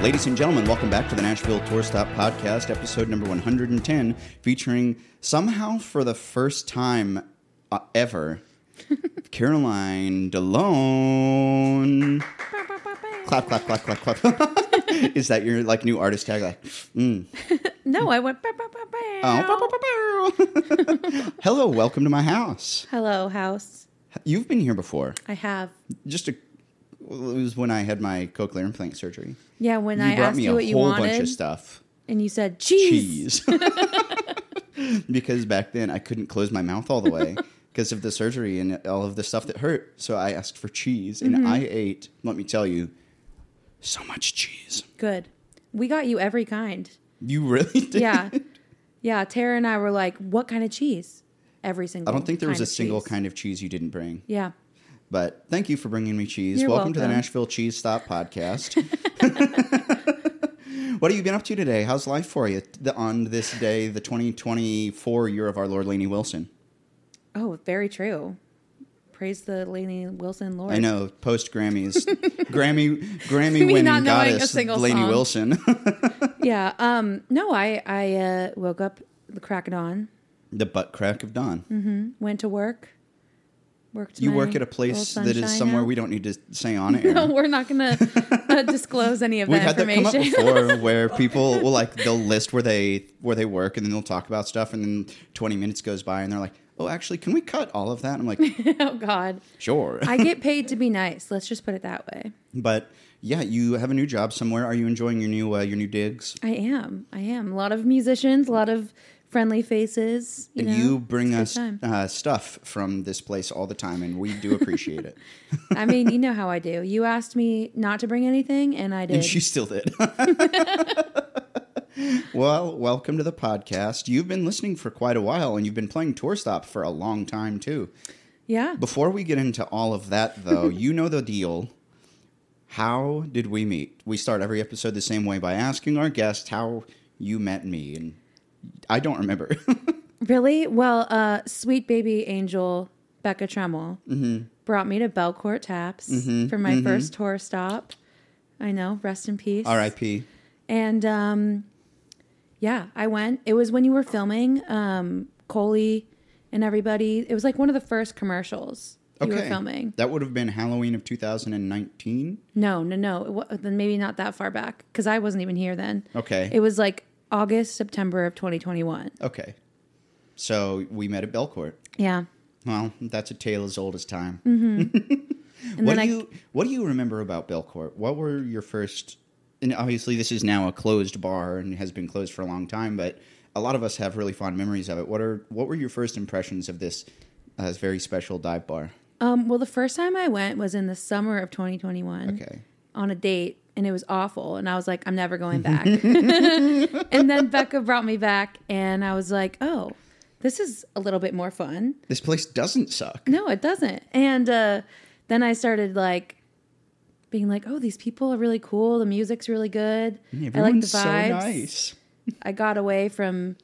Ladies and gentlemen, welcome back to the Nashville Tour Stop Podcast, episode number 110, featuring somehow for the first time uh, ever, Caroline de Lone. Clap, clap, clap, clap, clap. Is that your like new artist tag? Like, mm. No, I went. "Bow, bow, bow, bow." oh. Hello, welcome to my house. Hello, house. You've been here before. I have. Just a, it was when I had my cochlear implant surgery. Yeah, when You I brought asked me you a what you whole wanted, bunch of stuff. and you said cheese. cheese. because back then I couldn't close my mouth all the way because of the surgery and all of the stuff that hurt. So I asked for cheese and Mm-hmm. I ate, let me tell you, so much cheese. Good. We got you every kind. You really did? Yeah, yeah. Tara and I were like, "What kind of cheese?" Every single. I don't think there was a single cheese. kind of cheese you didn't bring. Yeah. But thank you for bringing me cheese. You're welcome, to the. Nashville Cheese Stop podcast. what have you been up to today? How's life for you on this day, the 2024 year of our Lord Lainey Wilson? Oh, very true. Praise the Lainey Wilson Lord. I know, post Grammys, Grammy Grammy winning not knowing a goddess single Lainey song. Wilson. Yeah. Um. No, I I uh, woke up the crack of dawn, the butt crack of dawn. went to work, worked. You work at a place that is somewhere out. we don't need to say on air. No, we're not going to uh, disclose any of that We've had that come up before, where people will like they'll list where they where they work, and then they'll talk about stuff, and then twenty minutes goes by, and they're like, "Oh, actually, can we cut all of that?" I'm like, oh God, "Sure." I get paid to be nice. Let's just put it that way. but yeah, you have a new job somewhere. Are you enjoying your new uh, your new digs? I am. I am. A lot of musicians, a lot of friendly faces. You and know? you bring us uh, stuff from this place all the time, and we do appreciate it. I mean, you know how I do. You asked me not to bring anything, and I did. And she still did. well, welcome to the podcast. You've been listening for quite a while, and you've been playing Tour Stop for a long time, too. yeah. Before we get into all of that, though, you know the deal. How did we meet? We start every episode the same way by asking our guest how you met me, and I don't remember. Really? Well, uh, sweet baby angel Becca Tremmel Mm-hmm. brought me to Belcourt Taps for my first tour stop. I know. Rest in peace. R.I.P. And um, yeah, I went. It was when you were filming um, Coley and everybody. It was like one of the first commercials you were filming. That would have been Halloween of 2019. No, no, no. It then maybe not that far back because I wasn't even here then. Okay. It was like August, September of 2021. Okay. So we met at Belcourt. Yeah. Well, that's a tale as old as time. And what do I you What do you remember about Belcourt? What were your first? And obviously, this is now a closed bar and has been closed for a long time. But a lot of us have really fond memories of it. What are What were your first impressions of this uh, very special dive bar? Um, well, the first time I went was in the summer of 2021 Okay. on a date, and it was awful. And I was like, I'm never going back. and then Becca brought me back, and I was like, oh, this is a little bit more fun. This place doesn't suck. No, it doesn't. And uh, then I started like being like, oh, these people are really cool. The music's really good. I like the Everyone's vibes. so nice. I got away from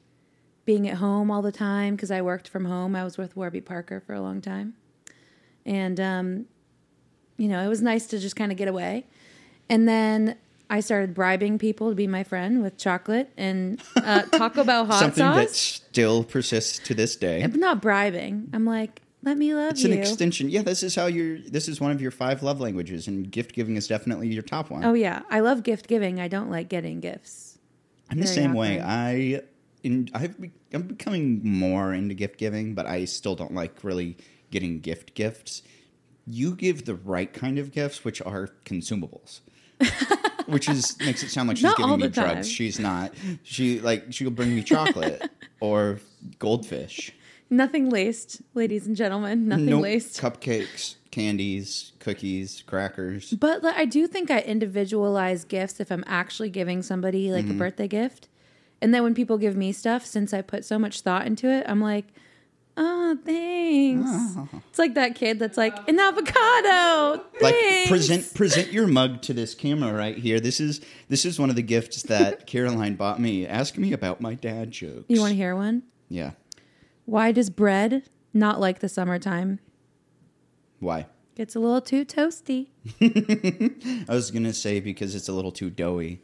being at home all the time because I worked from home. I was with Warby Parker for a long time. And, um, you know, it was nice to just kind of get away. And then I started bribing people to be my friend with chocolate and uh, Taco Bell hot Something that still persists to this day. I'm not bribing. I'm like, let me love It's you. It's an extension. Yeah, this is how you're. This is one of your five love languages, and gift giving is definitely your top one. oh, yeah. I love gift giving. I don't like getting gifts. I'm the same way. I, in, I've, I'm becoming more into gift giving, but I still don't like really getting gift gifts. You give the right kind of gifts, which are consumables. which is makes it sound like she's Not giving me time. drugs. She's not. She like she'll bring me chocolate or goldfish. Nothing laced, ladies and gentlemen. Nothing Nope. laced. Cupcakes, candies, cookies, crackers. But like, I do think I individualize gifts if I'm actually giving somebody like Mm-hmm. a birthday gift. And then when people give me stuff, since I put so much thought into it, I'm like, oh, thanks. It's like that kid that's like, an avocado. like Thanks. present present your mug to this camera right here. This is this is one of the gifts that Caroline bought me. Ask me about my dad jokes. You want to hear one? Yeah. Why does bread not like the summertime? Why? It's a little too toasty. I was gonna say because it's a little too doughy.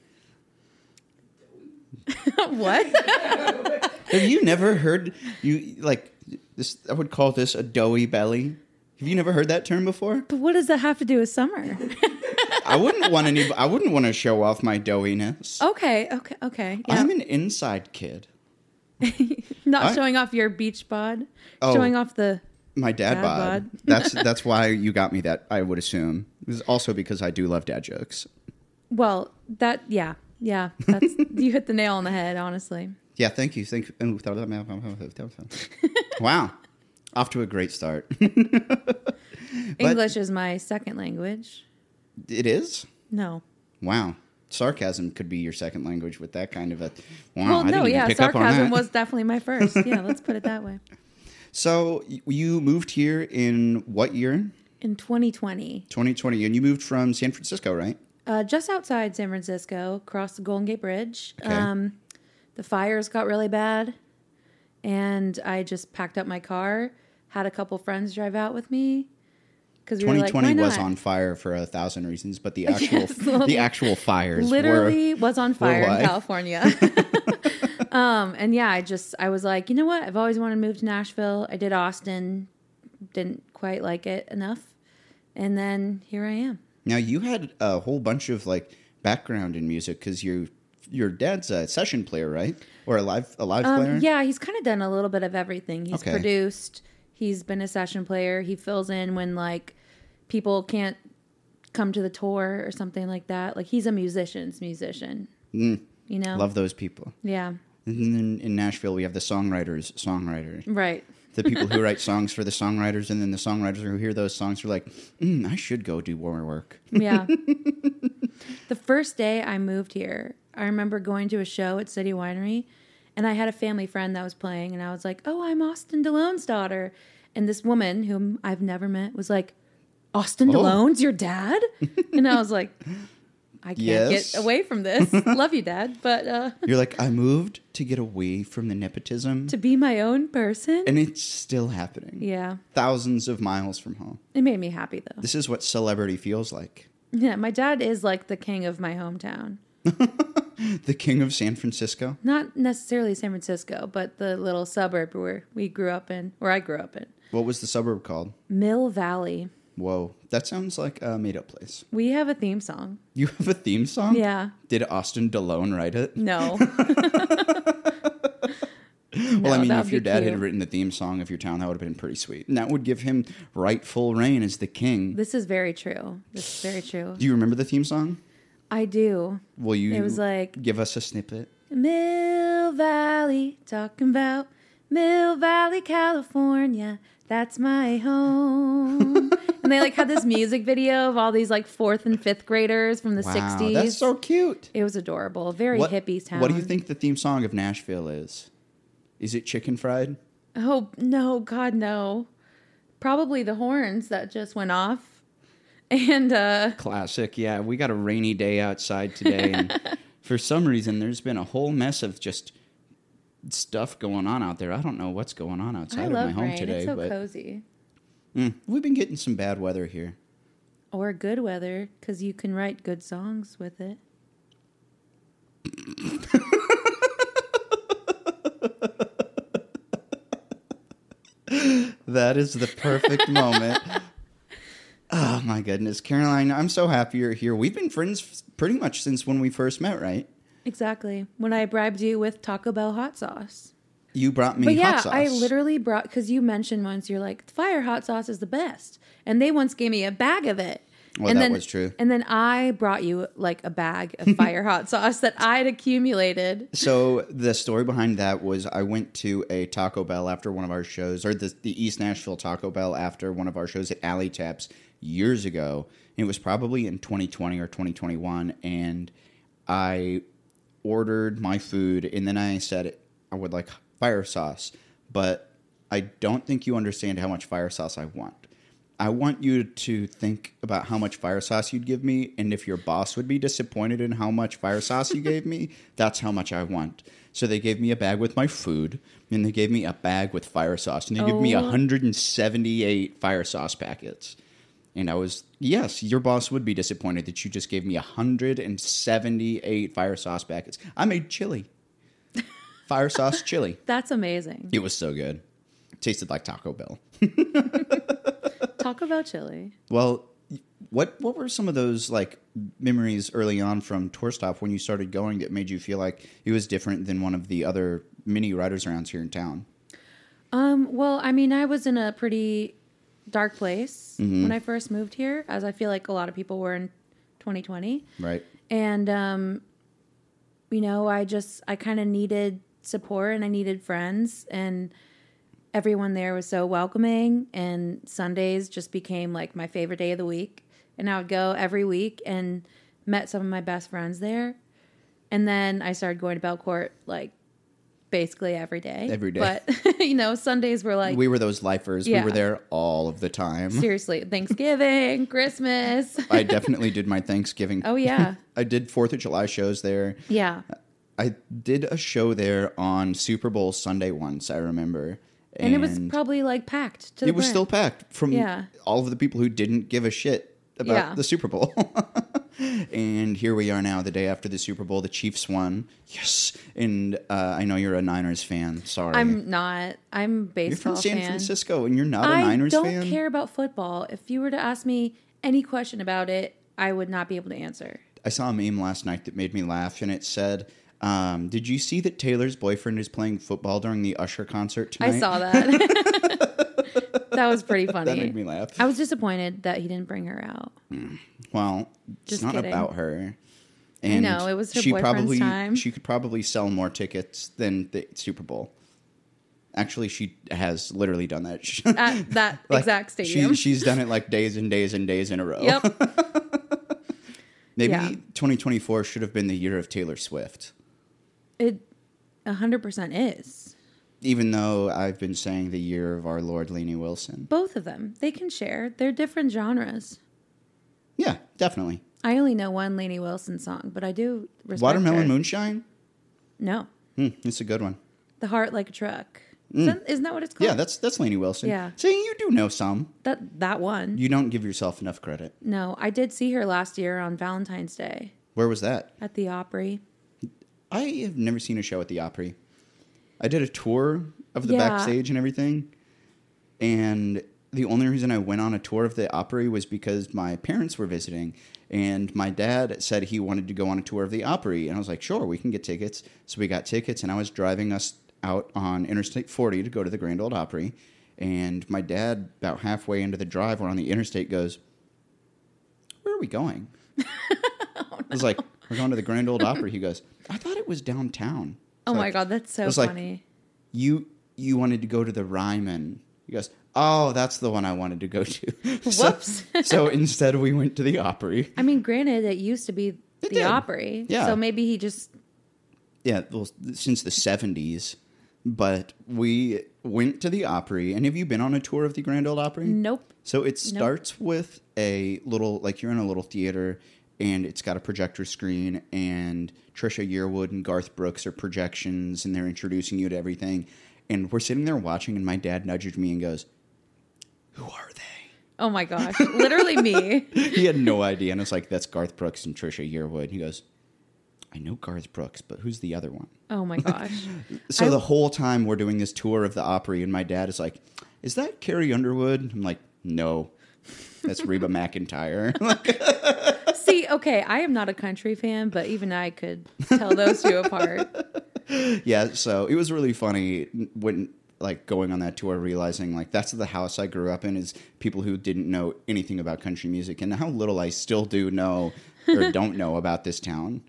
what? Have you never heard you like this? I would call this a doughy belly. Have you never heard that term before? But what does that have to do with summer? I wouldn't want any. I wouldn't want to show off my doughiness. okay, okay, okay. Yeah. I'm an inside kid. Not I- showing off your beach bod. Oh. Showing off the My dad, Dad bod. bod. That's that's why you got me that. I would assume. It was also because I do love dad jokes. well, that yeah. Yeah. That's you hit the nail on the head, honestly. Yeah, thank you. Thank Wow. Off to a great start. English is my second language. it is? No. Wow. Sarcasm could be your second language with that kind of a wow. well, I no, yeah, pick up on sarcasm was definitely my first. Yeah, let's put it that way. So you moved here in what year? In 2020, 2020, and you moved from San Francisco, right? uh, just outside San Francisco, across the Golden Gate Bridge, Okay. um, the fires got really bad, and I just packed up my car, had a couple friends drive out with me because we were like, 2020 was on fire for a thousand reasons, but the actual Yes. the actual fires literally were was on fire in California. um, and yeah, I just I was like, you know what? I've always wanted to move to Nashville. I did Austin, didn't quite like it enough, and then here I am. Now you had a whole bunch of like background in music because your your dad's a session player, right? Or a live a live player? Um, yeah, he's kind of done a little bit of everything. He's Okay. produced. He's been a session player. He fills in when like people can't come to the tour or something like that. Like he's a musician's musician. You know. Mm. Love those people. Yeah. And then in Nashville, we have the songwriters, songwriter, Right. the people who write songs for the songwriters, and then the songwriters who hear those songs are like, mm, I should go do more work. Yeah. the first day I moved here, I remember going to a show at City Winery and I had a family friend that was playing and I was like, "Oh, I'm Austin de Lone's daughter." And this woman whom I've never met was like, "Austin Oh. de Lone's your dad?" and I was like, I can't Yes. get away from this. Love you, dad, but uh You're like, I moved to get away from the nepotism, to be my own person. and it's still happening. yeah. Thousands of miles from home. It made me happy though. This is what celebrity feels like. Yeah, my dad is like the king of my hometown. The king of San Francisco. Not necessarily San Francisco, but the little suburb where we grew up in, where I grew up in. What was the suburb called? Mill Valley. Whoa, that sounds like a made up place. We have a theme song. You have a theme song? Yeah. Did Austin de Lone write it? No. well, I mean, if your dad had written the theme song of your town, that would have been pretty sweet. And that would give him rightful reign as the king. This is very true. This is very true. Do you remember the theme song? I do. Will you It was like give us a snippet? Mill Valley, talking about Mill Valley, California. That's my home. And they like had this music video of all these like fourth and fifth graders from the Wow, 60s. that's so cute. it was adorable. Very What, hippie town. what do you think the theme song of Nashville is? Is it chicken fried? Oh, no, God, no. Probably the horns that just went off. And uh Classic. Yeah, we got a rainy day outside today, and for some reason, there's been a whole mess of just stuff going on out there. I don't know what's going on outside I of my home rain. today, it's so but cozy. Mm, we've been getting some bad weather here. Or good weather, because you can write good songs with it. That is the perfect moment. Oh my goodness, Caroline! I'm so happy you're here. We've been friends pretty much since when we first met, right? Exactly. When I bribed you with Taco Bell hot sauce. You brought me But yeah, hot sauce. I literally brought because you mentioned once you're like fire hot sauce is the best, and they once gave me a bag of it. Well, and that then, was true. And then I brought you like a bag of fire hot sauce that I'd accumulated. So the story behind that was I went to a Taco Bell after one of our shows, or the the East Nashville Taco Bell after one of our shows at Alley Taps years ago. It was probably in 2020 or 2021, and I ordered my food, and then I said I would like fire sauce, but I don't think you understand how much fire sauce I want. I want you to think about how much fire sauce you'd give me, and if your boss would be disappointed in how much fire sauce you gave me, that's how much I want. So they gave me a bag with my food, and they gave me a bag with fire sauce, and they gave me Oh. 178 fire sauce packets. And I was, yes, your boss would be disappointed that you just gave me 178 fire sauce packets. I made chili. Fire sauce chili. That's amazing. It was so good. tasted like Taco Bell. Talk about chili. Well, what what were some of those like memories early on from Tour Stop when you started going that made you feel like it was different than one of the other mini riders rounds here in town? Um, well, I mean, I was in a pretty dark place Mm-hmm. when I first moved here, as I feel like a lot of people were in 2020. Right. And um, you know, I just I kind of needed support and I needed friends and everyone there was so welcoming and Sundays just became like my favorite day of the week. And I would go every week and met some of my best friends there. And then I started going to Belcourt like basically every day. Every day. But you know, Sundays were like We were those lifers. We were there all of the time. seriously Thanksgiving, Christmas. I definitely did my Thanksgiving. Oh yeah. I did Fourth of July shows there. Yeah. I did a show there on Super Bowl Sunday once. I remember, And, it was probably like packed to the it was brim. still packed from Yeah. all of the people who didn't give a shit about Yeah. the Super Bowl. and here we are now, the day after the Super Bowl. The Chiefs won. Yes. And uh, I know you're a Niners fan. Sorry. I'm not. I'm a you're baseball from San fan. Francisco and you're not a I Niners fan. I don't care about football. If you were to ask me any question about it, I would not be able to answer. I saw a meme last night that made me laugh, and it said, um, "Did you see that Taylor's boyfriend is playing football during the Usher concert tonight?" I saw that. that was pretty funny. That made me laugh. I was disappointed that he didn't bring her out. Well, it's Just not kidding. about her. And know, it was her she boyfriend's probably time. she could probably sell more tickets than the Super Bowl. Actually, she has literally done that. At that like, exact stadium. She, she's done it like days and days and days in a row. yep. Maybe Yeah. 2024 should have been the year of Taylor Swift. It a 100% is. Even though I've been saying the year of our Lord Lainey Wilson. Both of them. They can share. They're different genres. Yeah, definitely. I only know one Lainey Wilson song, but I do respect Watermelon her. Moonshine? No. Hmm, it's a good one. The Heart Like a Truck. Isn't, isn't that what it's called? Mm. Yeah, that's that's Lainey Wilson. Yeah. See, you do know some. that that one. You don't give yourself enough credit. No, I did see her last year on Valentine's Day Where was that? at the Opry. I have never seen a show at the Opry. I did a tour of the Yeah. backstage and everything. And the only reason I went on a tour of the Opry was because my parents were visiting. And my dad said he wanted to go on a tour of the Opry. And I was like, sure, we can get tickets. So we got tickets, and I was driving us out on Interstate 40 to go to the Grand Ole Opry. And my dad, about halfway into the drive, we're on the interstate, goes, Where are we going? I was like, We're going to the Grand Ole Opry. He goes, I thought it was downtown. Oh my like, god, that's so like- funny. You you wanted to go to the Ryman. He goes, Oh, that's the one I wanted to go to. So- Whoops. so instead, we went to the Opry. I mean, granted, it used to be the did. Opry. Yeah. So maybe he just Yeah, well, since the seventies. But we went to the Opry. And have you been on a tour of the Grand Ole Opry? nope. So it starts with a little, like you're in a little theater, and it's got a projector screen, and Trisha Yearwood and Garth Brooks are projections, and they're introducing you to everything. And we're sitting there watching, and my dad nudges me and goes, "Who are they?" Oh my gosh, literally me. He had no idea, and I was like, "That's Garth Brooks and Trisha Yearwood." And He goes, "I know Garth Brooks, but who's the other one?" Oh my gosh. So I- the whole time we're doing this tour of the Opry, and my dad is like, "Is that Carrie Underwood?" I'm like, "No, that's Reba McEntire." See, okay, I am not a country fan, but even I could tell those two apart. yeah, so it was really funny when like going on that tour, realizing like that's the house I grew up in is people who didn't know anything about country music, and how little I still do know or don't know about this town.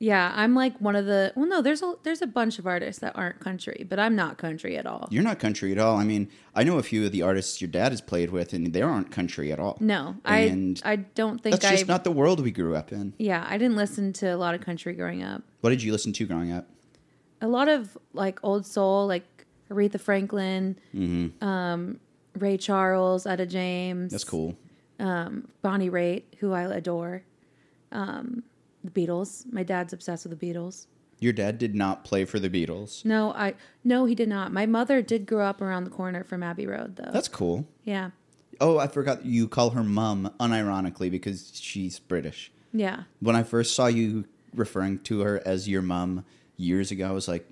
Yeah, I'm like one of the. Well, no, there's a there's a bunch of artists that aren't country, but I'm not country at all. You're not country at all. I mean, I know a few of the artists your dad has played with, and they aren't country at all. No, and I I don't think that's I. just not the world we grew up in. yeah, I didn't listen to a lot of country growing up. What did you listen to growing up? A lot of like old soul, like Aretha Franklin, um, Ray Charles, Etta James. Mm-hmm. That's cool. Bonnie Raitt, who I adore. Um, the Beatles. My dad's obsessed with the Beatles. Your dad did not play for the Beatles. No, I no, he did not. My mother did grow up around the corner from Abbey Road, though. That's cool. yeah, Oh, I forgot you call her mum unironically because she's British. yeah. When I first saw you referring to her as your mum years ago, I was like,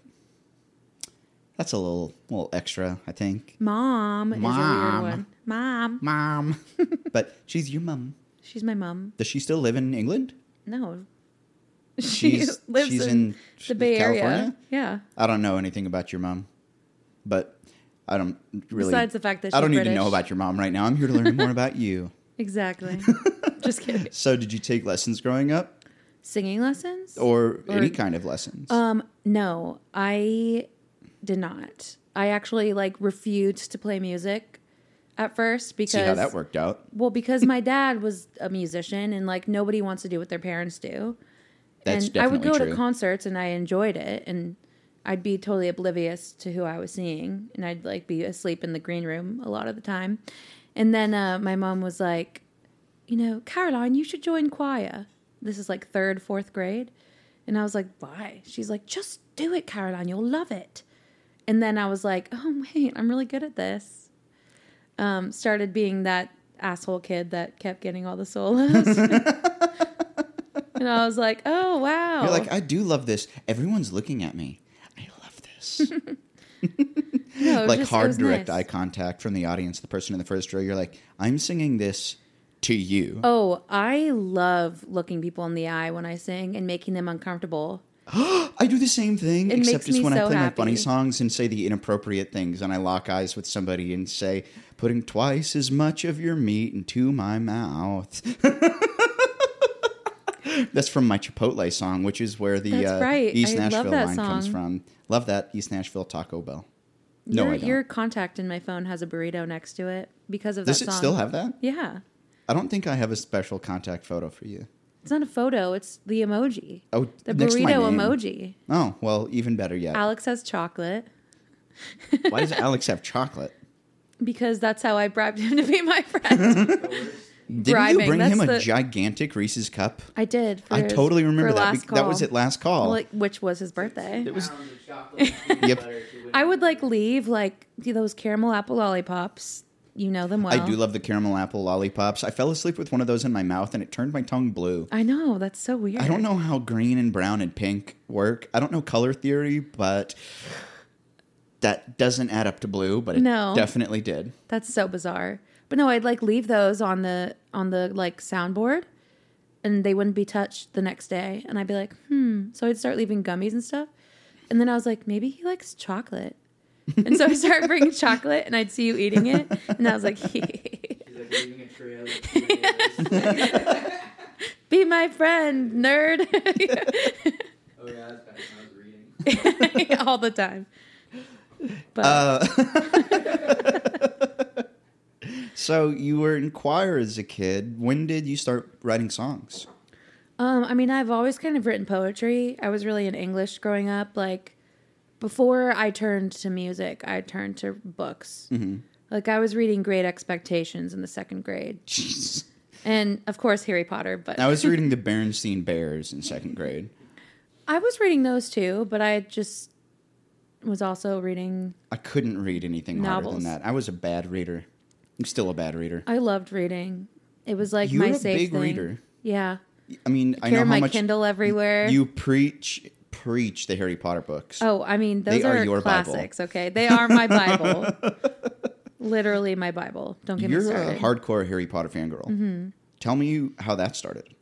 that's a little little extra, I think. Mom, is a weird Mom. one. Mom, Mom. but she's your mum. she's my mom. Does she still live in England? No, she She's- lives she's in, in the Bay Area. Yeah. I don't know anything about your mom, but I don't really. Besides the fact that I don't need to know British. about your mom right now. I'm here to learn more about you. Exactly. Just kidding. So, did you take lessons growing up, Singing lessons? or, Or- any kind of lessons? Um, no, I did not. I actually like refused to play music at first because See how that worked out. well, because my dad was a musician and like nobody wants to do what their parents do. That's and I would go true. to concerts and I enjoyed it and I'd be totally oblivious to who I was seeing and I'd like be asleep in the green room a lot of the time. And then uh, my mom was like, you know, Caroline, you should join choir. This is like third, fourth grade. And I was like, why? She's like, just do it, Caroline. You'll love it. And then I was like, oh, wait, I'm really good at this. Um, started being that asshole kid that kept getting all the solos. and I was like, oh, wow. You're like, I do love this. Everyone's looking at me. I love this. No, like just- hard direct nice. eye contact from the audience, the person in the first row. You're like, I'm singing this to you. Oh, I love looking people in the eye when I sing and making them uncomfortable. I do the same thing, It except it's when I so play my happy. funny songs and say the inappropriate things, and I lock eyes with somebody and say, "Putting twice as much of your meat into my mouth." That's from my Chipotle song, which is where the uh, right. East I Nashville that line comes from. Love that East Nashville Taco Bell. No, your, I don't. your contact in my phone has a burrito next to it because of Does that it song. still have that? Yeah. I don't think I have a special contact photo for you. It's not a photo, it's the emoji. Oh, The next to my burrito name. emoji. Oh, well, even better yet. Alex has chocolate Why does Alex have chocolate? because that's how I bribed him to be my friend. Didn't you Bribing, bring him a the- gigantic Reese's cup? I did. For I his- totally remember for that. last bec- That was call. at last call. Like, which was his birthday. it was. pounds of chocolate. Yep. I would like leave like those caramel apple lollipops. You know them well. I do love the caramel apple lollipops. I fell asleep with one of those in my mouth, and it turned my tongue blue. I know that's so weird. I don't know how green and brown and pink work. I don't know color theory, but that doesn't add up to blue. But it No. definitely did. That's so bizarre. But no, I'd like leave those on the on the like soundboard, and they wouldn't be touched the next day. And I'd be like, hmm. So I'd start leaving gummies and stuff. And then I was like, maybe he likes chocolate. And so I started bringing chocolate, and I'd see you eating it, and I was like, She's like leaving a trail. of tomatoes. "Be my friend, nerd," oh yeah, that's back when I was reading. all the time. But Uh, So you were in choir as a kid. When did you start writing songs? Um, I mean, I've always kind of written poetry. I was really in English growing up. Like before I turned to music, I turned to books. Mm-hmm. Like I was reading Great Expectations in the second grade, Jeez. and of course Harry Potter. But I was reading the Berenstein Bears in second grade. I was reading those too. But I just was also reading. I couldn't read anything harder Novels. than that. I was a bad reader. I'm still a bad reader. I loved reading. It was like You're my a safe big thing. reader. Yeah, I mean, I know carry how my much Kindle everywhere. you preach preach the Harry Potter books. Oh, I mean, those They are are, your Bible. classics. Okay, they are my Bible. Literally my Bible. Don't get me started. You're a hardcore Harry Potter fangirl. Mm-hmm. Tell me how that started.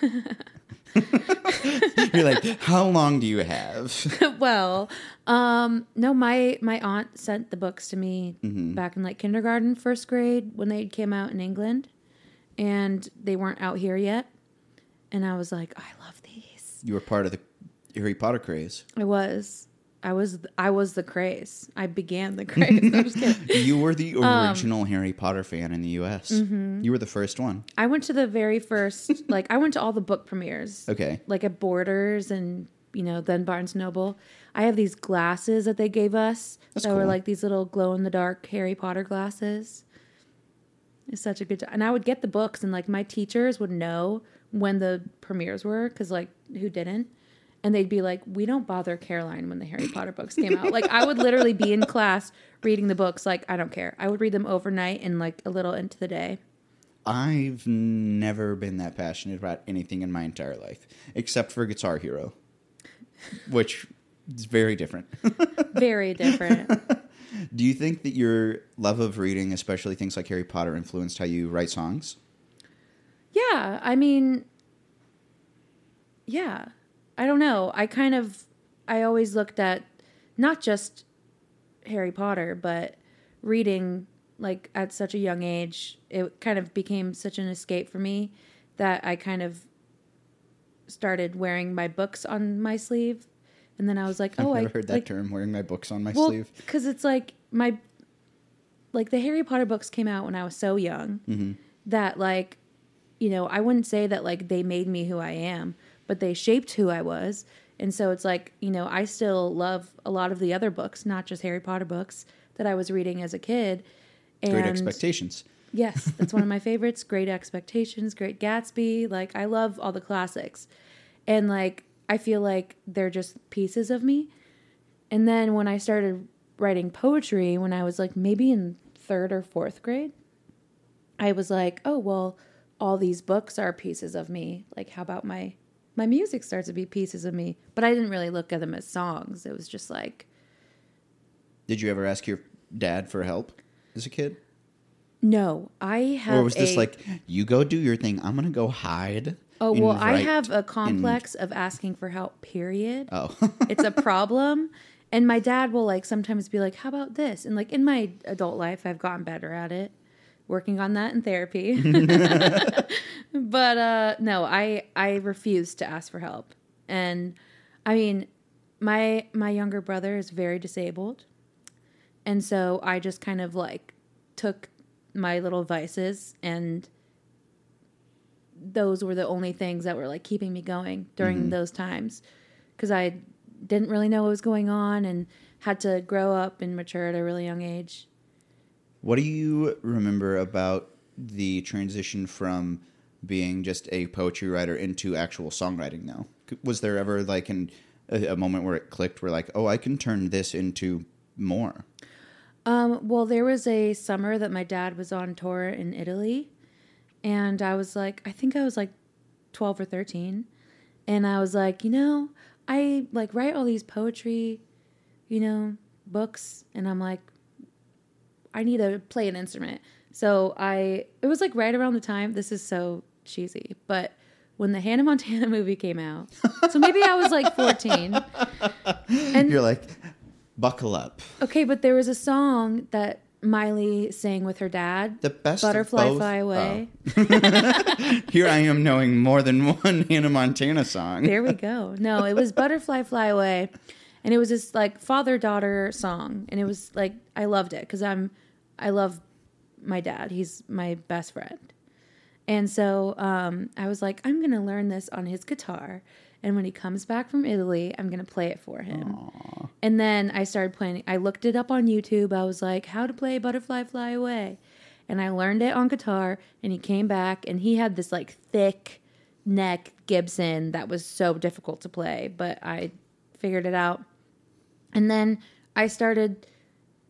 You're like, how long do you have? well, um, no, my my aunt sent the books to me Mm-hmm. back in like kindergarten, first grade when they came out in England, and they weren't out here yet. And I was like, I love these. You were part of the Harry Potter craze. I was, I was, I was the craze. I began the craze. I'm just kidding. You were the Um, original Harry Potter fan in the U.S. mm-hmm. You were the first one. I went to the very first, like, I went to all the book premieres. Okay. like at Borders and you know then Barnes Noble. I have these glasses that they gave us That's that were like these little glow in the dark Harry Potter glasses. It's such a good time, and I would get the books, and like my teachers would know when the premieres were because like who didn't, and they'd be like, "We don't bother Caroline when the Harry Potter books came out." Like I would literally be in class reading the books. Like I don't care. I would read them overnight and like a little into the day. I've never been that passionate about anything in my entire life, except for Guitar Hero, which is very different. Very different. Do you think that your love of reading, especially things like Harry Potter, influenced how you write songs? Yeah, I mean, yeah. I don't know. I kind of, I always looked at not just Harry Potter, but reading like at such a young age, it kind of became such an escape for me that I kind of started wearing my books on my sleeve. And then I was like, I've oh, never I heard that like, term, wearing my books on my well, sleeve. because it's like my, like the Harry Potter books came out when I was so young Mm-hmm. that like, you know, I wouldn't say that like they made me who I am, but they shaped who I was. And so it's like, you know, I still love a lot of the other books, not just Harry Potter books that I was reading as a kid. And Great expectations. Yes, that's one of my favorites. Great Expectations, Great Gatsby. Like I love all the classics. And like I feel like they're just pieces of me. And then when I started writing poetry when I was like maybe in 3rd or 4th grade, I was like, "Oh, well, all these books are pieces of me. Like how about my my music starts to be pieces of me?" But I didn't really look at them as songs. It was just like Did you ever ask your dad for help as a kid? no, I have or was this a- like, you go do your thing, I'm to go hide? Oh well, I have a and- complex of asking for help. Period. Oh. it's a problem, and my dad will like sometimes be like, "How about this?" And like in my adult life, I've gotten better at it, working on that in therapy. but uh, no, I I refuse to ask for help, and I mean, my my younger brother is very disabled, and so I just kind of like took my little vices and those were the only things that were like keeping me going during those times because I didn't really know what was going on and had to grow up and mature at a really young age. What do you remember about the transition from being just a poetry writer into actual songwriting now? Was there ever like an, a, a moment where it clicked where like, oh, I can turn this into more? Um, well, there was a summer that my dad was on tour in Italy, and I was like, I think I was like 12 or 13, and I was like, you know, I like write all these poetry, you know, books, and I'm like, I need to play an instrument. So I, it was like right around the time, this is so cheesy, but when the Hannah Montana movie came out, so maybe I was like 14. And You're like, buckle up. Okay, but there was a song that Miley sang with her dad. The best Butterfly Fly Away. Oh. Here I am knowing more than one Hannah Montana song. There we go. No, it was Butterfly Fly Away. And it was this like father daughter song. And it was like, I loved it because I'm, I love my dad. He's my best friend. And so um, I was like, I'm going to learn this on his guitar. And when he comes back from Italy, I'm going to play it for him. And then I started playing. I looked it up on YouTube. I was like, how to play Butterfly Fly Away. And I learned it on guitar. And he came back and he had this like thick neck Gibson that was so difficult to play, but I figured it out. And then I started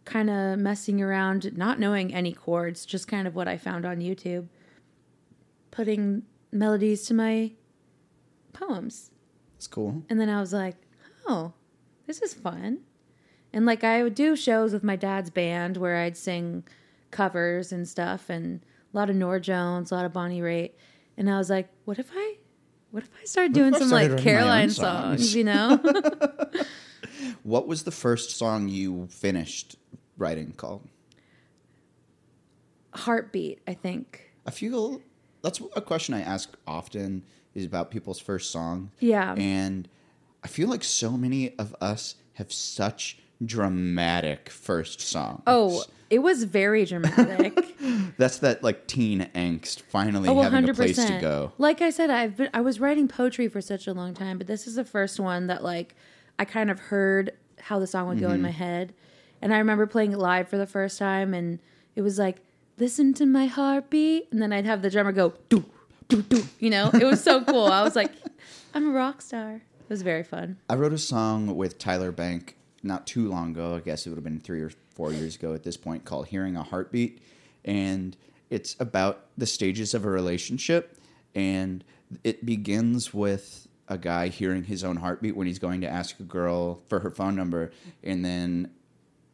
kind of messing around, not knowing any chords, just kind of what I found on YouTube, putting melodies to my poems. It's cool. And then I was like, oh, this is fun. And like I would do shows with my dad's band where I'd sing covers and stuff and a lot of Norah Jones, a lot of Bonnie Raitt. And I was like, what if I what if I start doing if some like writing my own Caroline songs? songs, you know? What was the first song you finished writing called? Heartbeat, I think. I feel that's a question I ask often is about people's first song. Yeah. And I feel like so many of us have such dramatic first songs. Oh, it was very dramatic. That's that like teen angst finally Oh, having a 100%. place to go. Like I said, I've been I was writing poetry for such a long time, but this is the first one that like I kind of heard how the song would go Mm-hmm. in my head. And I remember playing it live for the first time and it was like, listen to my heartbeat and then I'd have the drummer go do, do, do. You know? It was so cool. I was like, I'm a rock star. It was very fun. I wrote a song with Tyler Bank not too long ago. I guess it would have been three or four years ago at this point, called "Hearing a Heartbeat," and it's about the stages of a relationship, and it begins with a guy hearing his own heartbeat when he's going to ask a girl for her phone number, and then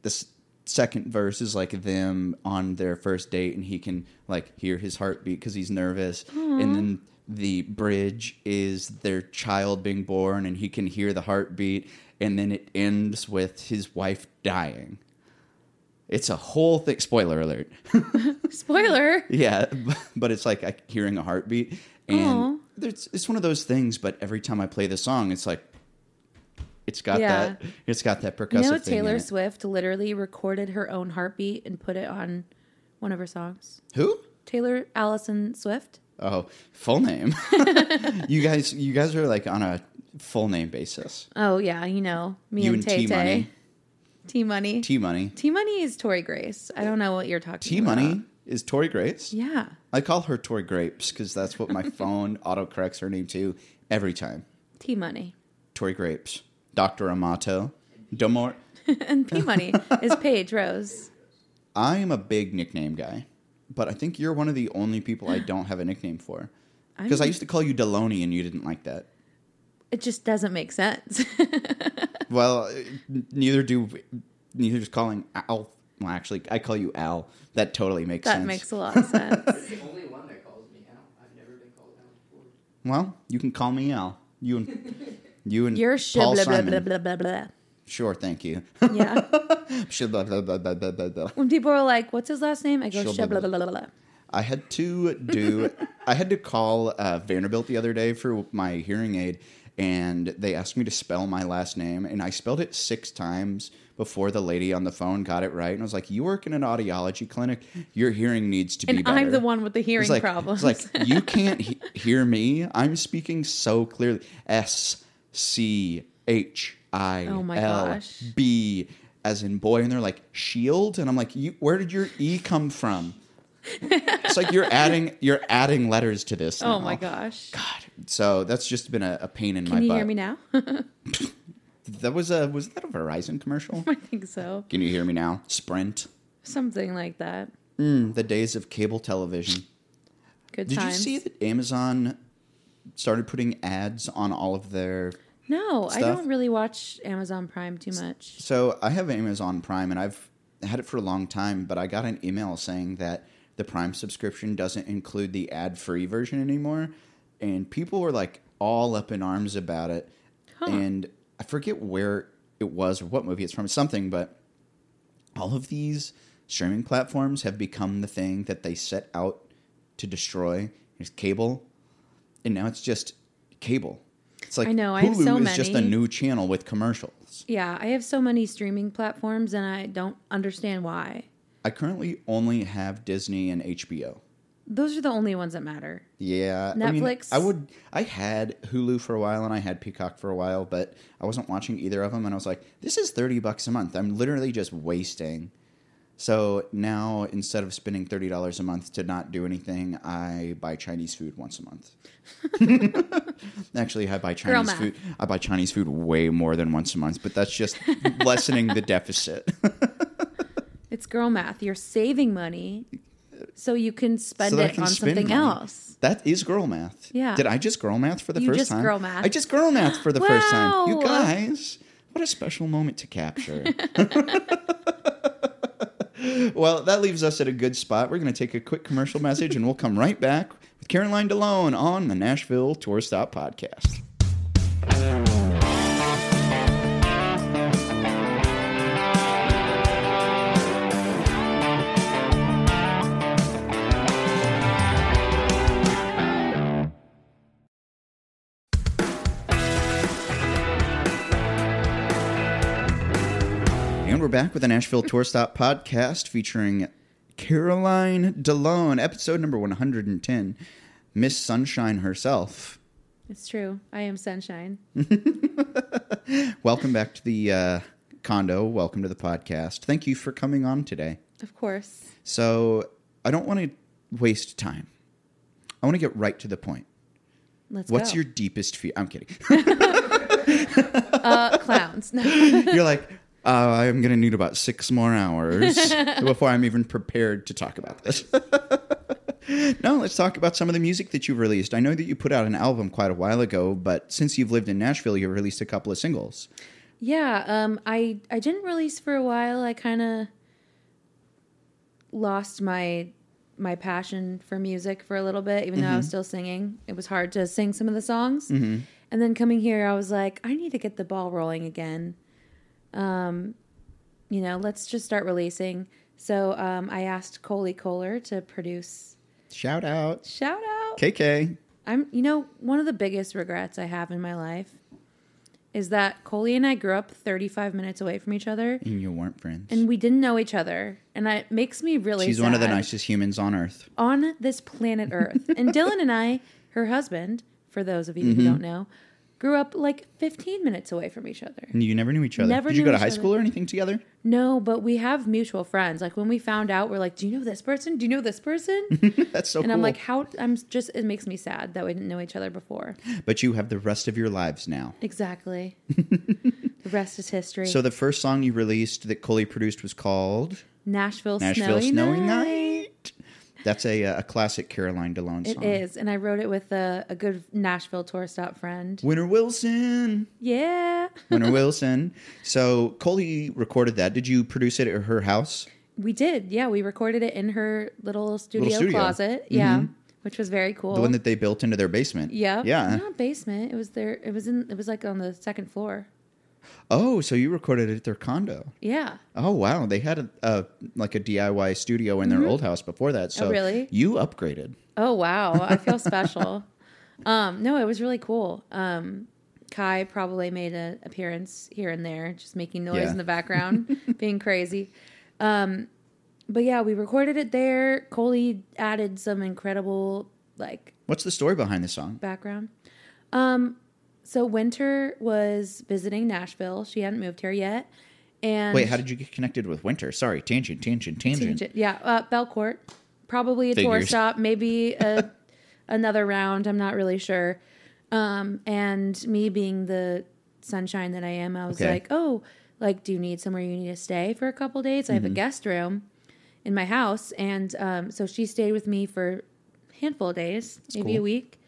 the s- second verse is like them on their first date, and he can like hear his heartbeat because he's nervous, and then the bridge is their child being born, and he can hear the heartbeat, and then it ends with his wife dying. It's a whole thing. Spoiler alert. Spoiler. Yeah, but it's like hearing a heartbeat, and it's it's one of those things. But every time I play the song, it's like it's got Yeah. that it's got that percussive. You know, Taylor. Swift literally recorded her own heartbeat and put it on one of her songs. Who? Taylor Allison Swift. Oh, full name. you guys, you guys are like on a full name basis. Oh yeah, you know me you and and T Money. T Money. T Money, T Money is Tori Grace. I don't know what you're talking T about. T Money is Tori Grace. Yeah. I call her Tori Grapes because that's what my phone autocorrects her name to every time. T Money. Tori Grapes, Doctor Amato, Domor. and P Money is Paige Rose. I am a big nickname guy, but I think you're one of the only people I don't have a nickname for. Because I used to call you Deloney and you didn't like that. It just doesn't make sense. Well, neither do neither is calling Al. Well, actually, I call you Al. That totally makes that sense. That makes a lot of sense. the only one that calls me Al. I've never been called Al before. Well, you can call me Al. You and you and You're Paul blah, blah, Simon. blah, blah, blah, blah. Sure, thank you. Yeah. Blah, blah, blah, blah, blah, blah, blah. When people are like, what's his last name? I go, Shib shib blah, blah, blah, blah, blah. I had to do. I had to call uh, Vanderbilt the other day for my hearing aid, and they asked me to spell my last name, and I spelled it six times before the lady on the phone got it right. And I was like, "You work in an audiology clinic. Your hearing needs to be And better." I'm the one with the hearing like, problems. It's like you can't he- hear me. I'm speaking so clearly. S C H I Oh L. B as in boy, and they're like shield, and I'm like, you, where did your E come from? it's like you're adding you're adding letters to this. oh my gosh. God! So that's just been a, a pain in my butt. Can you hear me now? That was a was that a Verizon commercial? I think so. Can you hear me now? Sprint. Something like that. Mm, the days of cable television. Good times. Did times. you see that Amazon started putting ads on all of their No, I don't really watch Amazon Prime too much. So I have Amazon Prime and I've had it for a long time, but I got an email saying that the Prime subscription doesn't include the ad free version anymore. And people were like all up in arms about it. And I forget where it was or what movie it's from, something, but all of these streaming platforms have become the thing that they set out to destroy. It's cable, and now it's just cable. It's like I know, I Hulu have so is just a new channel with commercials. Yeah, I have so many streaming platforms and I don't understand why. I currently only have Disney and HBO. Those are the only ones that matter. Yeah, I mean, Netflix? I would. I had Hulu for a while and I had Peacock for a while, but I wasn't watching either of them. And I was like, "This is thirty bucks a month. I'm literally just wasting." So now, instead of spending thirty dollars a month to not do anything, I buy Chinese food once a month. Actually, I buy Chinese food. I buy Chinese food way more than once a month, but that's just lessening the deficit. It's girl math. You're saving money so you can spend so it can on spend something money. else. That is girl math. Yeah. Did I just girl math for the You first just time? girl math. I just girl math for the first time. You guys, what a special moment to capture. well, that leaves us at a good spot. We're going to take a quick commercial message and we'll come right back with Caroline de Lone on the Nashville Tour Stop podcast. We're back with the Nashville Tour Stop podcast featuring Caroline de Lone, episode number 110, Miss Sunshine herself. It's true. I am sunshine. Welcome back to the uh, condo. Welcome to the podcast. Thank you for coming on today. Of course. So, I don't want to waste time. I want to get right to the point. Let's What's go. your deepest fear? I'm kidding. uh, clowns. You're like, uh, I'm going to need about six more hours before I'm even prepared to talk about this. no, let's talk about some of the music that you've released. I know that you put out an album quite a while ago, but since you've lived in Nashville, you've released a couple of singles. Yeah, um, I I didn't release for a while. I kind of lost my my passion for music for a little bit, even though I was still singing. It was hard to sing some of the songs. And then coming here, I was like, I need to get the ball rolling again. Um, you know, let's just start releasing. So um, I asked Coley Kohler to produce. Shout out. Shout out! KK. I'm, you know, one of the biggest regrets I have in my life is that Coley and I grew up 35 minutes away from each other, And you weren't friends. and we didn't know each other, and it makes me really. She's one of the nicest humans on earth. on this planet Earth. and Dylan and I, her husband, for those of you Mm-hmm. who don't know, grew up like 15 minutes away from each other. And you never knew each other. Never Did you go to high other. school or anything together? No, but we have mutual friends. Like when we found out, we're like, "Do you know this person? Do you know this person?" That's so cool. and cool. I'm like, "How?" I'm just. It makes me sad that we didn't know each other before. but you have the rest of your lives now. Exactly. the rest is history. So the first song you released that Coley produced was called Nashville, Nashville Snowy, Snowy Night. Night. That's a, a classic Caroline de Lone It song. is, and I wrote it with a, a good Nashville tour stop friend. Winter Wilson. Yeah, Winter Wilson. So Coley recorded that. Did you produce it at her house? we did. Yeah, we recorded it in her little studio, studio. Mm-hmm. closet. Yeah, which was very cool. The one that they built into their basement. yeah, Yeah. not basement. It was there. It was in. It was like on the second floor. Oh, so you recorded it at their condo. Yeah, Oh wow, they had a, a like a DIY studio in their old house before that. So Mm-hmm. Oh, really? You upgraded. Oh wow, I feel special. Um, no, it was really cool. Um, Kai probably made an appearance here and there, just making noise Yeah. in the background, being crazy. Um, but yeah, we recorded it there. Coley added some incredible like What's the story behind the song? background. Um, so Winter was visiting Nashville. She hadn't moved here yet. And Wait, how did you get connected with Winter? Sorry, tangent, tangent, tangent. Tangent. Yeah, uh, Belcourt. Probably a tour Figures. stop, maybe a, another round. I'm not really sure. Um, and me being the sunshine that I am, I was Okay. like, oh, like, do you need somewhere you need to stay for a couple days? I have Mm-hmm. a guest room in my house, and um, so she stayed with me for a handful of days, maybe cool. a week,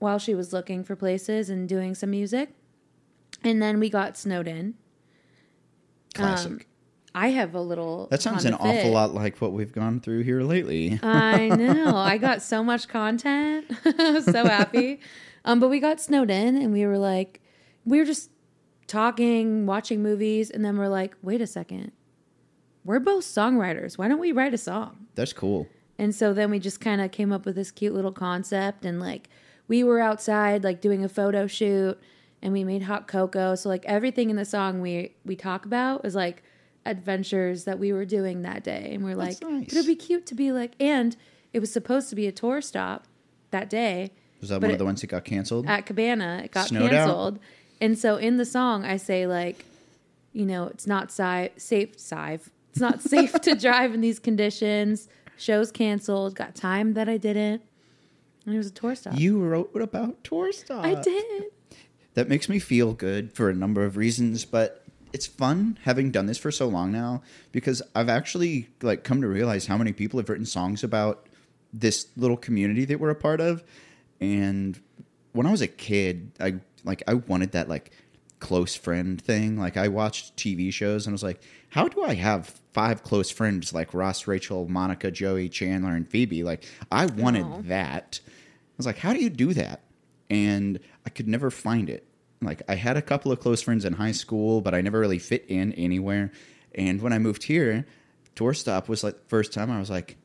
while she was looking for places and doing some music. And then we got snowed in. Classic. Um, I have a little. that sounds an Honda awful lot like what we've gone through here lately. I know. I got so much content. I was so happy. Um, but we got snowed in and we were like, we were just talking, watching movies, and then we're like, wait a second. We're both songwriters. Why don't we write a song? That's cool. And so then we just kind of came up with this cute little concept and like we were outside like doing a photo shoot and we made hot cocoa. So like everything in the song we we talk about is like adventures that we were doing that day. And we're like nice. it'll be cute to be like and it was supposed to be a tour stop that day Was that one of the ones that got canceled? at Cabana. It got Snowed out? canceled. And so in the song I say like you know, it's not si- safe safe. It's not safe to drive in these conditions. Shows canceled. Got time that I didn't. And it was a tour stop. you wrote about tour stop. I did. That makes me feel good for a number of reasons, but it's fun having done this for so long now because I've actually like come to realize how many people have written songs about this little community that we're a part of. And when I was a kid, I like I wanted that like close friend thing. Like I watched TV shows and I was like, how do I have five close friends like Ross, Rachel, Monica, Joey, Chandler, and Phoebe? Like I wanted Aw. that. I was like, how do you do that? And I could never find it. Like I had a couple of close friends in high school, but I never really fit in anywhere. And when I moved here, Tour Stop was like the first time I was like,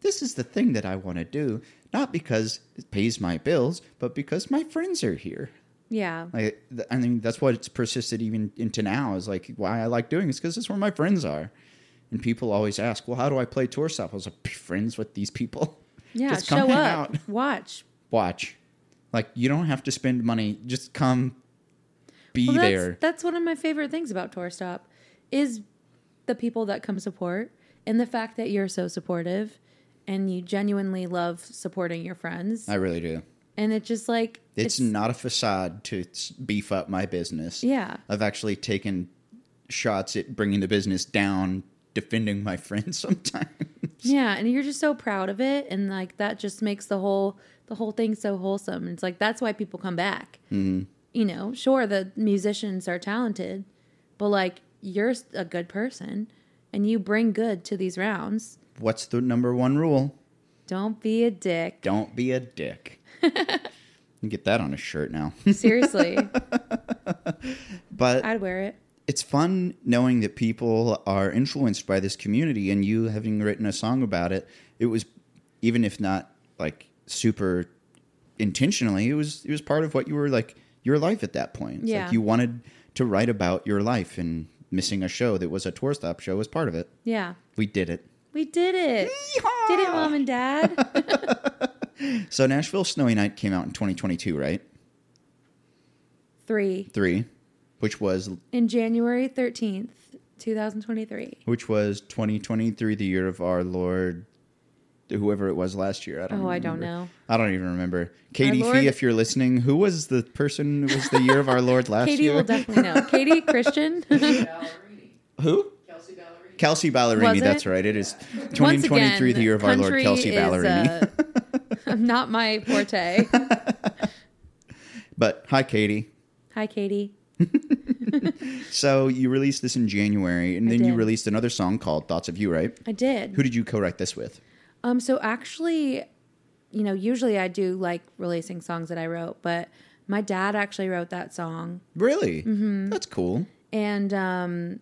this is the thing that I want to do, not because it pays my bills, but because my friends are here. Yeah. Like, I mean, that's what it's persisted even into now. Is like why I like doing it is because it's where my friends are, and people always ask, "Well, how do I play tour stop?" I was like, "Be friends with these people. Yeah. Just come show up. out. Watch. Watch. Like you don't have to spend money. Just come, be Well, that's, there. that's one of my favorite things about Tour Stop is the people that come support and the fact that you're so supportive and you genuinely love supporting your friends. I really do. and it's just like It's, not a facade to beef up my business. Yeah. I've actually taken shots at bringing the business down, defending my friends sometimes. Yeah, and you're just so proud of it, and like that just makes the whole the whole thing so wholesome. It's like that's why people come back. Mm-hmm. You know, sure the musicians are talented, but like you're a good person, and you bring good to these rounds. What's the number one rule? Don't be a dick. Don't be a dick. you get that on a shirt now. Seriously, but I'd wear it. It's fun knowing that people are influenced by this community and you having written a song about it it was even if not like super intentionally it was it was part of what you were like your life at that point. It's Yeah. like you wanted to write about your life and missing a show that was a tour stop show was part of it. Yeah, we did it. We did it. Did it, mom and dad? so nashville snowy night came out in 2022 right? Three. Three which was in January thirteenth, two thousand twenty-three. which was 2023 the year of our lord whoever it was last year i don't Oh, I don't know. I don't even remember. Katie Fee, if you're listening, who was the person who was the year of our Lord last Katie year? will definitely know. Katie Christian. Ballerini. who? Kelsey Ballerini. Kelsey Ballerini, it? that's right. It is 2023, again, the year of our Lord country Kelsey is, Ballerini. uh, not my forte. but hi, Katie. Hi, Katie. So you released this in January, and I then you released another song called Thoughts of You, right? I did. Who did you co-write this with? Um, so actually, you know, usually I do like releasing songs that I wrote, but my dad actually wrote that song, Really? Mm-hmm. That's cool. and um,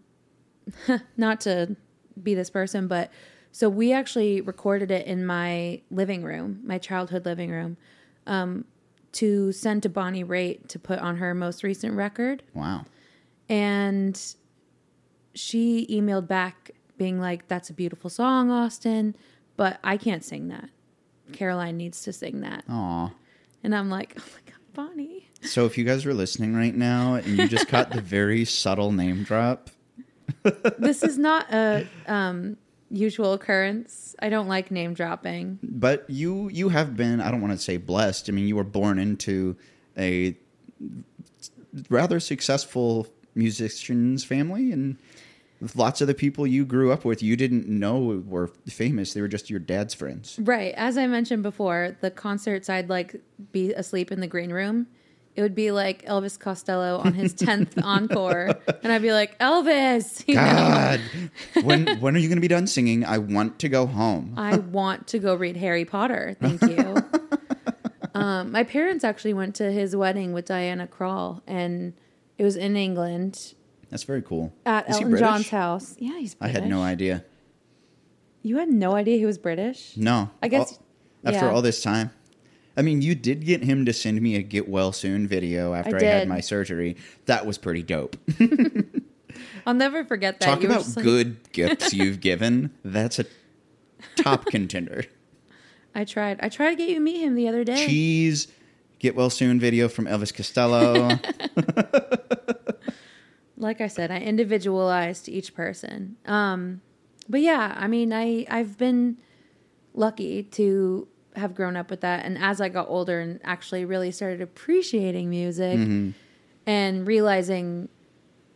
not to be this person, but so we actually recorded it in my living room, my childhood living room, um, to send to Bonnie Raitt to put on her most recent record. Wow. And she emailed back being like, That's a beautiful song, Austin, but I can't sing that. Caroline needs to sing that. Aw. And I'm like, Oh my God, Bonnie. So if you guys are listening right now and you just caught the very subtle name drop, This is not a um, usual occurrence. I don't like name dropping. but you you have been i don't want to say blessed i mean you were born into a rather successful musicians family and lots of the people you grew up with you didn't know were famous they were just your dad's friends Right. As I mentioned before, the concerts I'd like be asleep in the green room. It would be like Elvis Costello on his 10th encore. And I'd be like, Elvis, you god when when are you going to be done singing i want to go home I want to go read Harry Potter. Thank you. um, my parents actually went to his wedding with Diana Krall, and it was in England that's very cool at Is Elton John's house. Yeah, he's i had no idea You had no idea he was British? no I guess- All- after yeah. all this time I mean, you did get him to send me a get well soon video after I, had my surgery. That was pretty dope. I'll never forget that. Talk You about like- good gifts you've given. That's a top contender. I tried. I tried to get you to meet him the other day. Cheese, get well soon video from Elvis Costello. like I said, I individualized each person. Um, but yeah, I mean, I I've been lucky to have grown up with that, and as I got older and actually really started appreciating music and realizing,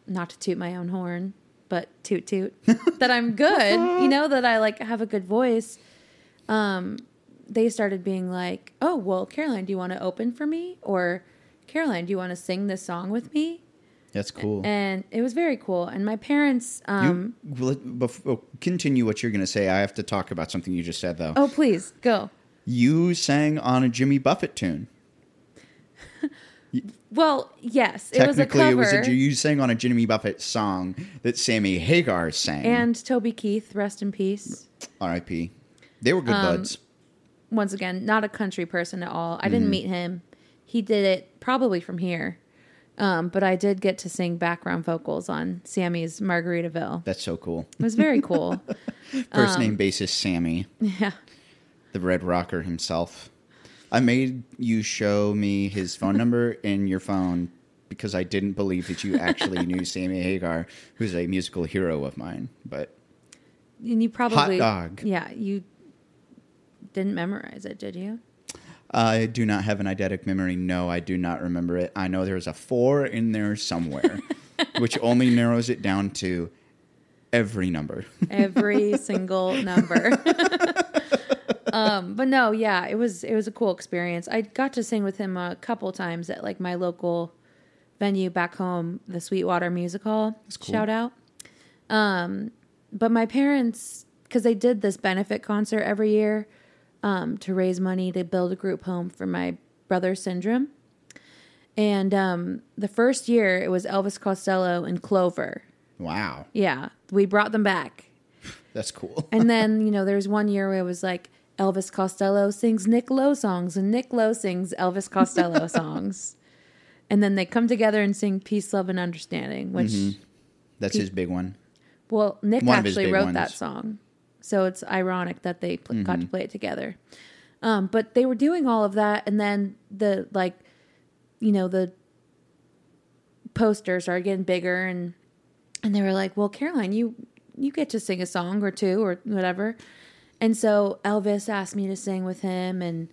not to toot my own horn, but toot toot, that I'm good. You know that I like have a good voice. Um, they started being like, "Oh, well, Caroline, do you want to open for me?" or "Caroline, do you want to sing this song with me?" That's cool. and it was very cool. And my parents, um, you, before, continue what you're going to say. I have to talk about something you just said, though. oh please go. You sang on a Jimmy Buffett tune. Well, yes, it was a Technically, cover, it was a, you sang on a Jimmy Buffett song that Sammy Hagar sang. and Toby Keith, rest in peace. R.I.P. They were good Um, buds. Once again, not a country person at all. I Mm-hmm. didn't meet him. He did it probably from here, um, but I did get to sing background vocals on Sammy's Margaritaville. That's so cool. It was very cool. First Um, name basis Sammy, yeah, the Red Rocker himself. I made you show me his phone number in your phone because I didn't believe that you actually knew Sammy Hagar, who's a musical hero of mine. But and you probably hot dog. Yeah, you didn't memorize it, did you? I do not have an eidetic memory. No, I do not remember it. I know there's a four in there somewhere, which only narrows it down to every number. every single number. um, but no, yeah, it was it was a cool experience. I got to sing with him a couple times at like my local venue back home, the Sweetwater Music Hall. cool. Shout out. Um, but my parents, because they did this benefit concert every year um, to raise money to build a group home for my brother's syndrome. And um, the first year, it was Elvis Costello and Clover. Wow, Yeah, we brought them back. that's cool. And then, you know, there's one year where it was like Elvis Costello sings Nick Lowe songs and Nick Lowe sings Elvis Costello songs. And then they come together and sing Peace, Love, and Understanding, which, That's his big one. well, Nick One actually wrote that song. So it's ironic that they pl- got Mm-hmm. to play it together. Um, but they were doing all of that. And then the, like, you know, the posters are getting bigger and and they were like, "Well, Caroline, you you get to sing a song or two or whatever." And so Elvis asked me to sing with him, and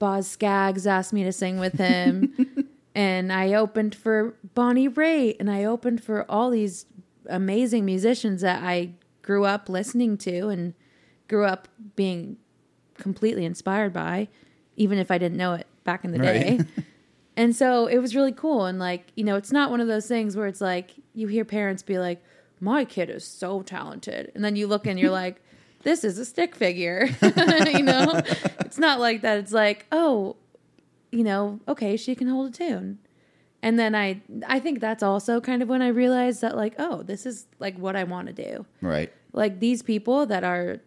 Boz Scaggs asked me to sing with him, and I opened for Bonnie Raitt, and I opened for all these amazing musicians that I grew up listening to and grew up being completely inspired by, even if I didn't know it back in the Right. day. And so it was really cool. And like, you know, it's not one of those things where it's like you hear parents be like, my kid is so talented. And then you look and you're like, this is a stick figure. you know, it's not like that. It's like, oh, you know, okay, she can hold a tune. And then I, I think that's also kind of when I realized that, like, oh, this is like what I want to do. Right. Like these people that are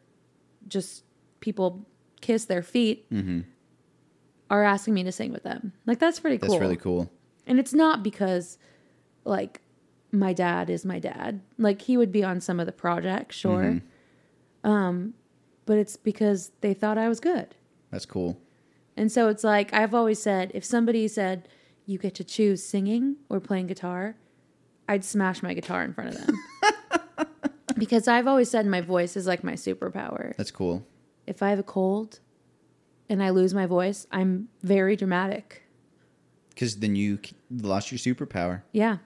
just people kiss their feet are asking me to sing with them. Like that's pretty That's really cool. And it's not because like my dad is my dad. Like he would be on some of the projects, sure. Um, but it's because they thought I was good. That's cool. And so it's like I've always said if somebody said you get to choose singing or playing guitar, I'd smash my guitar in front of them. because I've always said my voice is like my superpower. That's cool. If I have a cold and I lose my voice, I'm very dramatic. Because then you lost your superpower. Yeah.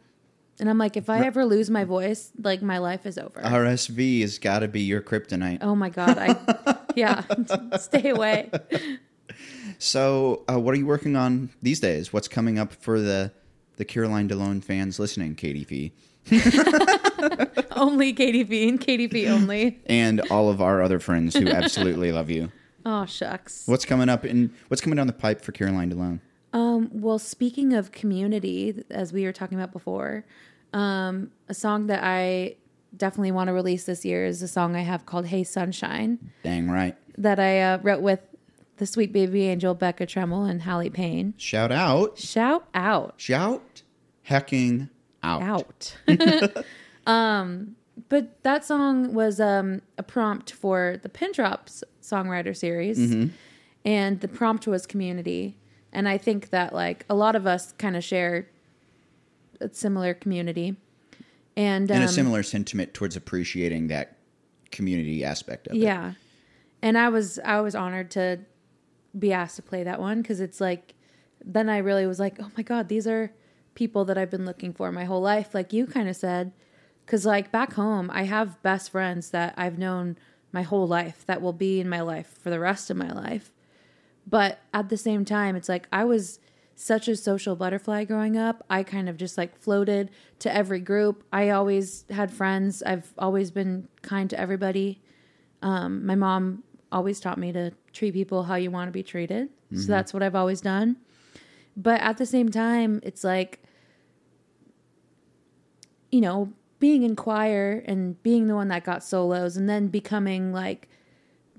And I'm like, if I ever lose my voice, like my life is over. RSV has got to be your kryptonite. oh my God. I, yeah, stay away. So, uh, what are you working on these days? What's coming up for the the Caroline de Lone fans listening, KDP, Only KDP and KDP only. and all of our other friends who absolutely love you? Oh, shucks. What's coming up in what's coming down the pipe for Caroline de Lone? Um, well, speaking of community, as we were talking about before, um, a song that I definitely want to release this year is a song I have called Hey Sunshine Dang right. that I uh, wrote with the sweet baby angel Becca Tremmel and Hallie Payne. Shout out. Shout out. Shout hecking out. out. um, but that song was um, a prompt for the Pin Drops songwriter series, and the prompt was community. And I think that like a lot of us kind of share a similar community, and, And um, a similar sentiment towards appreciating that community aspect of it. yeah. And I was I was honored to be asked to play that one because it's like then I really was like, oh my god, these are people that I've been looking for my whole life, like you kind of said. Because like back home, I have best friends that I've known my whole life that will be in my life for the rest of my life. But at the same time, it's like I was such a social butterfly growing up. I kind of just like floated to every group. I always had friends. I've always been kind to everybody. Um, my mom always taught me to treat people how you want to be treated. So mm-hmm. that's what I've always done. But at the same time, it's like, you know, being in choir and being the one that got solos and then becoming like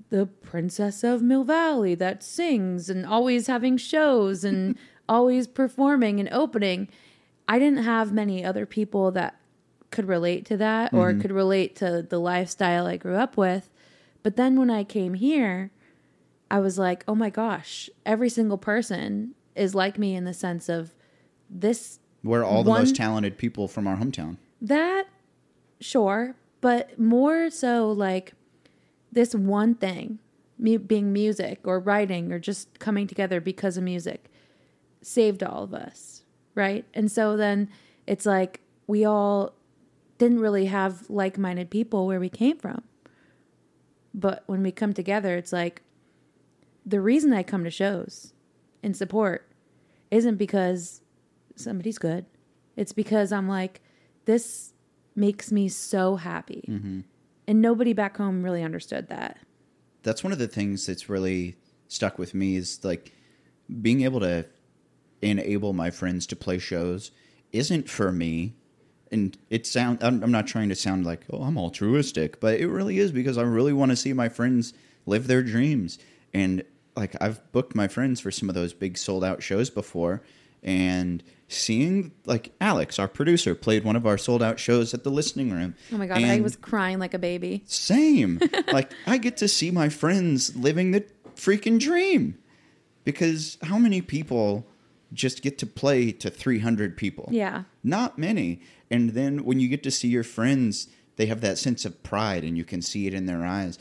the princess of Mill Valley that sings and always having shows and always performing and opening. I didn't have many other people that could relate to that or mm-hmm. could relate to the lifestyle I grew up with. But then when I came here, I was like, oh my gosh, every single person is like me in the sense of this, We're all the One- most talented people from our hometown. that, sure, but more so like this one thing mu- being music or writing or just coming together because of music saved all of us, right? And so then it's like we all didn't really have like minded people where we came from. But when we come together, it's like the reason I come to shows and support isn't because somebody's good. It's because I'm like, this makes me so happy. Mm-hmm. And nobody back home really understood that. that's one of the things that's really stuck with me is like being able to enable my friends to play shows isn't for me and it sound I'm, I'm not trying to sound like oh i'm altruistic but it really is because i really want to see my friends live their dreams and like i've booked my friends for some of those big sold out shows before and seeing like alex our producer played one of our sold out shows at the listening room Oh my God, I was crying like a baby. same. like I get to see my friends living the freaking dream. Because how many people just get to play to 300 people? Yeah. Not many. And then when you get to see your friends, they have that sense of pride and you can see it in their eyes.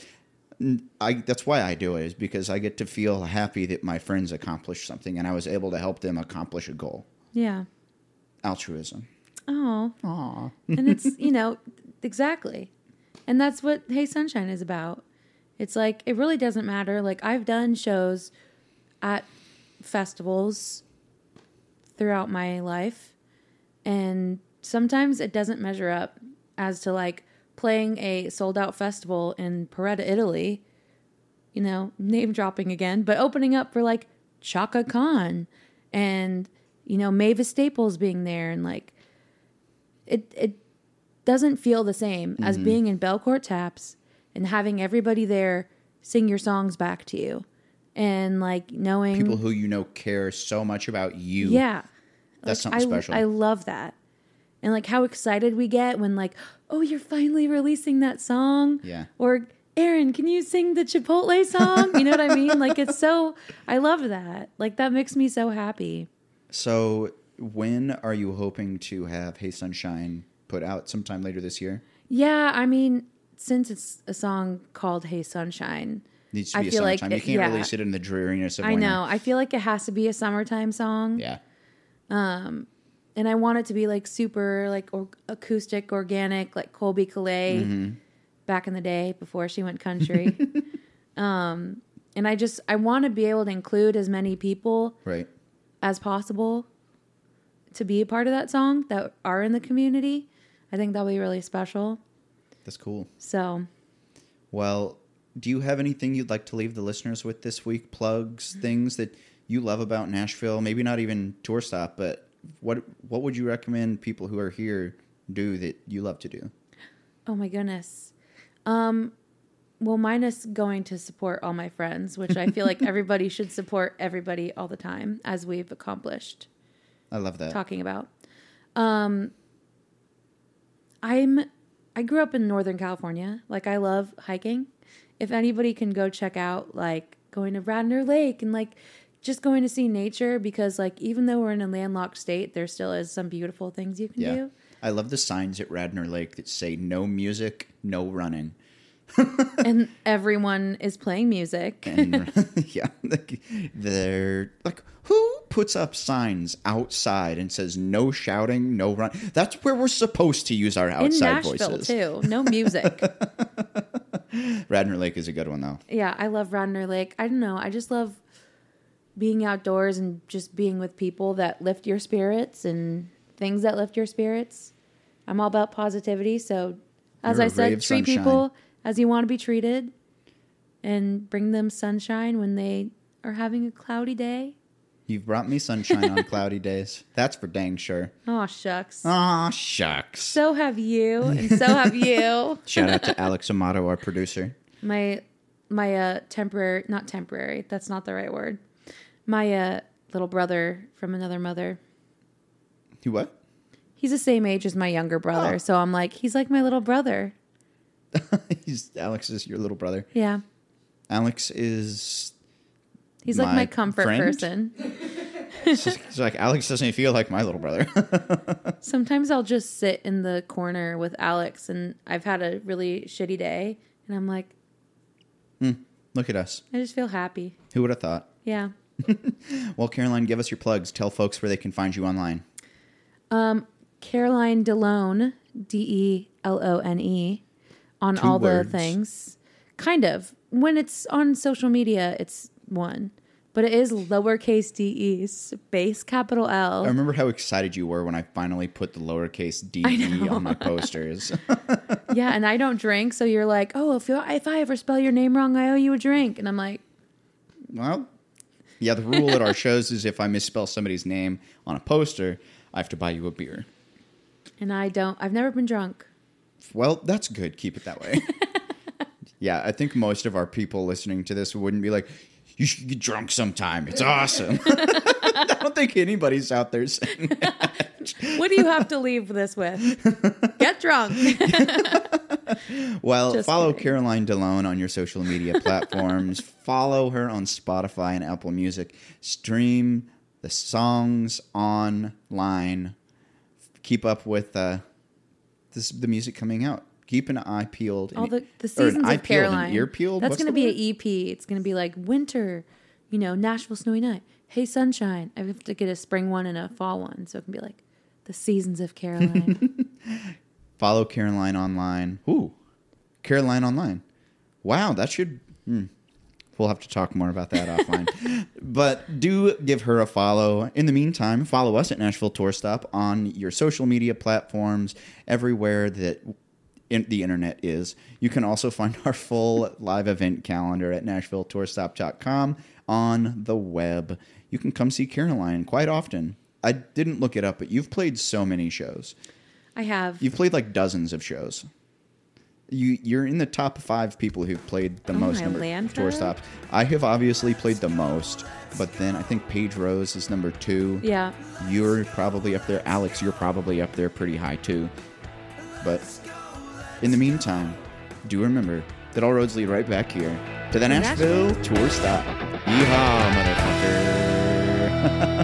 I that's why I do it is because I get to feel happy that my friends accomplished something and I was able to help them accomplish a goal. Yeah. Altruism. Oh. Aw. and it's you know exactly and that's what hey sunshine is about it's like it really doesn't matter like i've done shows at festivals throughout my life. And sometimes it doesn't measure up as to like playing a sold out festival in Paretta, Italy, you know, name dropping again, but opening up for like Chaka Khan and you know Mavis Staples being there and like it it doesn't feel the same as mm-hmm. being in Belcourt Taps and having everybody there sing your songs back to you. And like knowing People who you know care so much about you. yeah That's Like, something I, special. I love that and like how excited we get when like oh you're finally releasing that song Yeah. or Aaron, can you sing the Chipotle song? You know what I mean? Like it's so I love that. Like that makes me so happy. So, when are you hoping to have Hey Sunshine put out sometime later this year? Yeah, I mean, since it's a song called Hey Sunshine, Needs to I be a feel like summertime. it- you can't yeah. release it in the dreariness of I winter. know. I feel like it has to be a summertime song. Yeah. And I want it to be like super like or- acoustic, organic, like Colbie Caillat Mm-hmm. back in the day before she went country. um and I just I want to be able to include as many people Right. as possible to be a part of that song that are in the community. I think that'll be really special. That's cool. So, Well, do you have anything you'd like to leave the listeners with this week? Plugs, things that you love about Nashville? Maybe not even tour stop, but what what would you recommend people who are here do that you love to do? oh my goodness. Um well, minus going to support all my friends, which I feel like everybody should support everybody all the time, as we've accomplished I love that. talking about. Um, I'm I grew up in Northern California. Like I love hiking. If anybody can go check out like going to Radnor Lake and like just going to see nature because like even though we're in a landlocked state, there still is some beautiful things you can Yeah. do. I love the signs at Radnor Lake that say no music, no running. and everyone is playing music. and yeah, like, they're like, who puts up signs outside and says no shouting, no run? That's where we're supposed to use our in outside Nashville voices. too. No music. Radnor Lake is a good one though. yeah, I love Radnor Lake. I don't know. I just love being outdoors and just being with people that lift your spirits and things that lift your spirits. I'm all about positivity. So, as You're I said, treat sunshine. people as you want to be treated and bring them sunshine when they are having a cloudy day. You've brought me sunshine on cloudy days. That's for dang sure. Oh, shucks. Aw, shucks. So have you, and so have you. Shout out to Alex Amato, our producer. my my uh temporary not temporary that's not the right word my uh little brother from another mother You what? he's the same age as my younger brother Oh. so i'm like he's like my little brother He's Alex is your little brother. yeah Alex is he's like My my comfort friend? person He's like Alex doesn't feel like my little brother. sometimes i'll just sit in the corner with alex and i've had a really shitty day and i'm like Look at us. I just feel happy. Who would have thought? Yeah. Well, Caroline, give us your plugs. Tell folks where they can find you online. Um, Caroline de Lone, D E L O N E, on Two all words. the things. Kind of. When it's on social media, it's one, but it is lowercase d e, space capital L. I remember how excited you were when I finally put the lowercase d e on my posters. yeah, and I don't drink, so you're like, oh, if, you if I ever spell your name wrong, I owe you a drink. And I'm like, well, yeah, the rule at our shows is if I misspell somebody's name on a poster, I have to buy you a beer. and I don't, I've never been drunk. Well, that's good. Keep it that way. yeah, I think most of our people listening to this wouldn't be like, you should get drunk sometime. It's awesome. I don't think anybody's out there saying that. What do you have to leave this with? Get drunk. Well, Just follow kidding. Caroline de Lone on your social media platforms. follow her on Spotify and Apple Music. Stream the songs online. Keep up with uh, this, the music coming out. Keep an eye peeled. all the, the seasons eye of Caroline. ear peeled. That's going to be word? an EP. It's going to be like winter, you know, Nashville snowy night. Hey sunshine. I have to get a spring one and a fall one, so it can be like the seasons of Caroline. Follow Caroline online. Ooh, Caroline online. Wow, that should. Hmm. We'll have to talk more about that offline. But do give her a follow. In the meantime, follow us at Nashville Tour Stop on your social media platforms, everywhere that in the internet is. You can also find our full live event calendar at NashvilleTourStop.com on the web. You can come see Caroline quite often. I didn't look it up, but you've played so many shows. I have. You've played like dozens of shows. You you're in the top five people who've played the Oh, most number of tour stops. I have obviously played the most, but then I think Paige Rose is number two. yeah. You're probably up there. Alex, you're probably up there pretty high too. But in the meantime, do remember that all roads lead right back here to the Nashville, Nashville. Tour Stop. Yeehaw,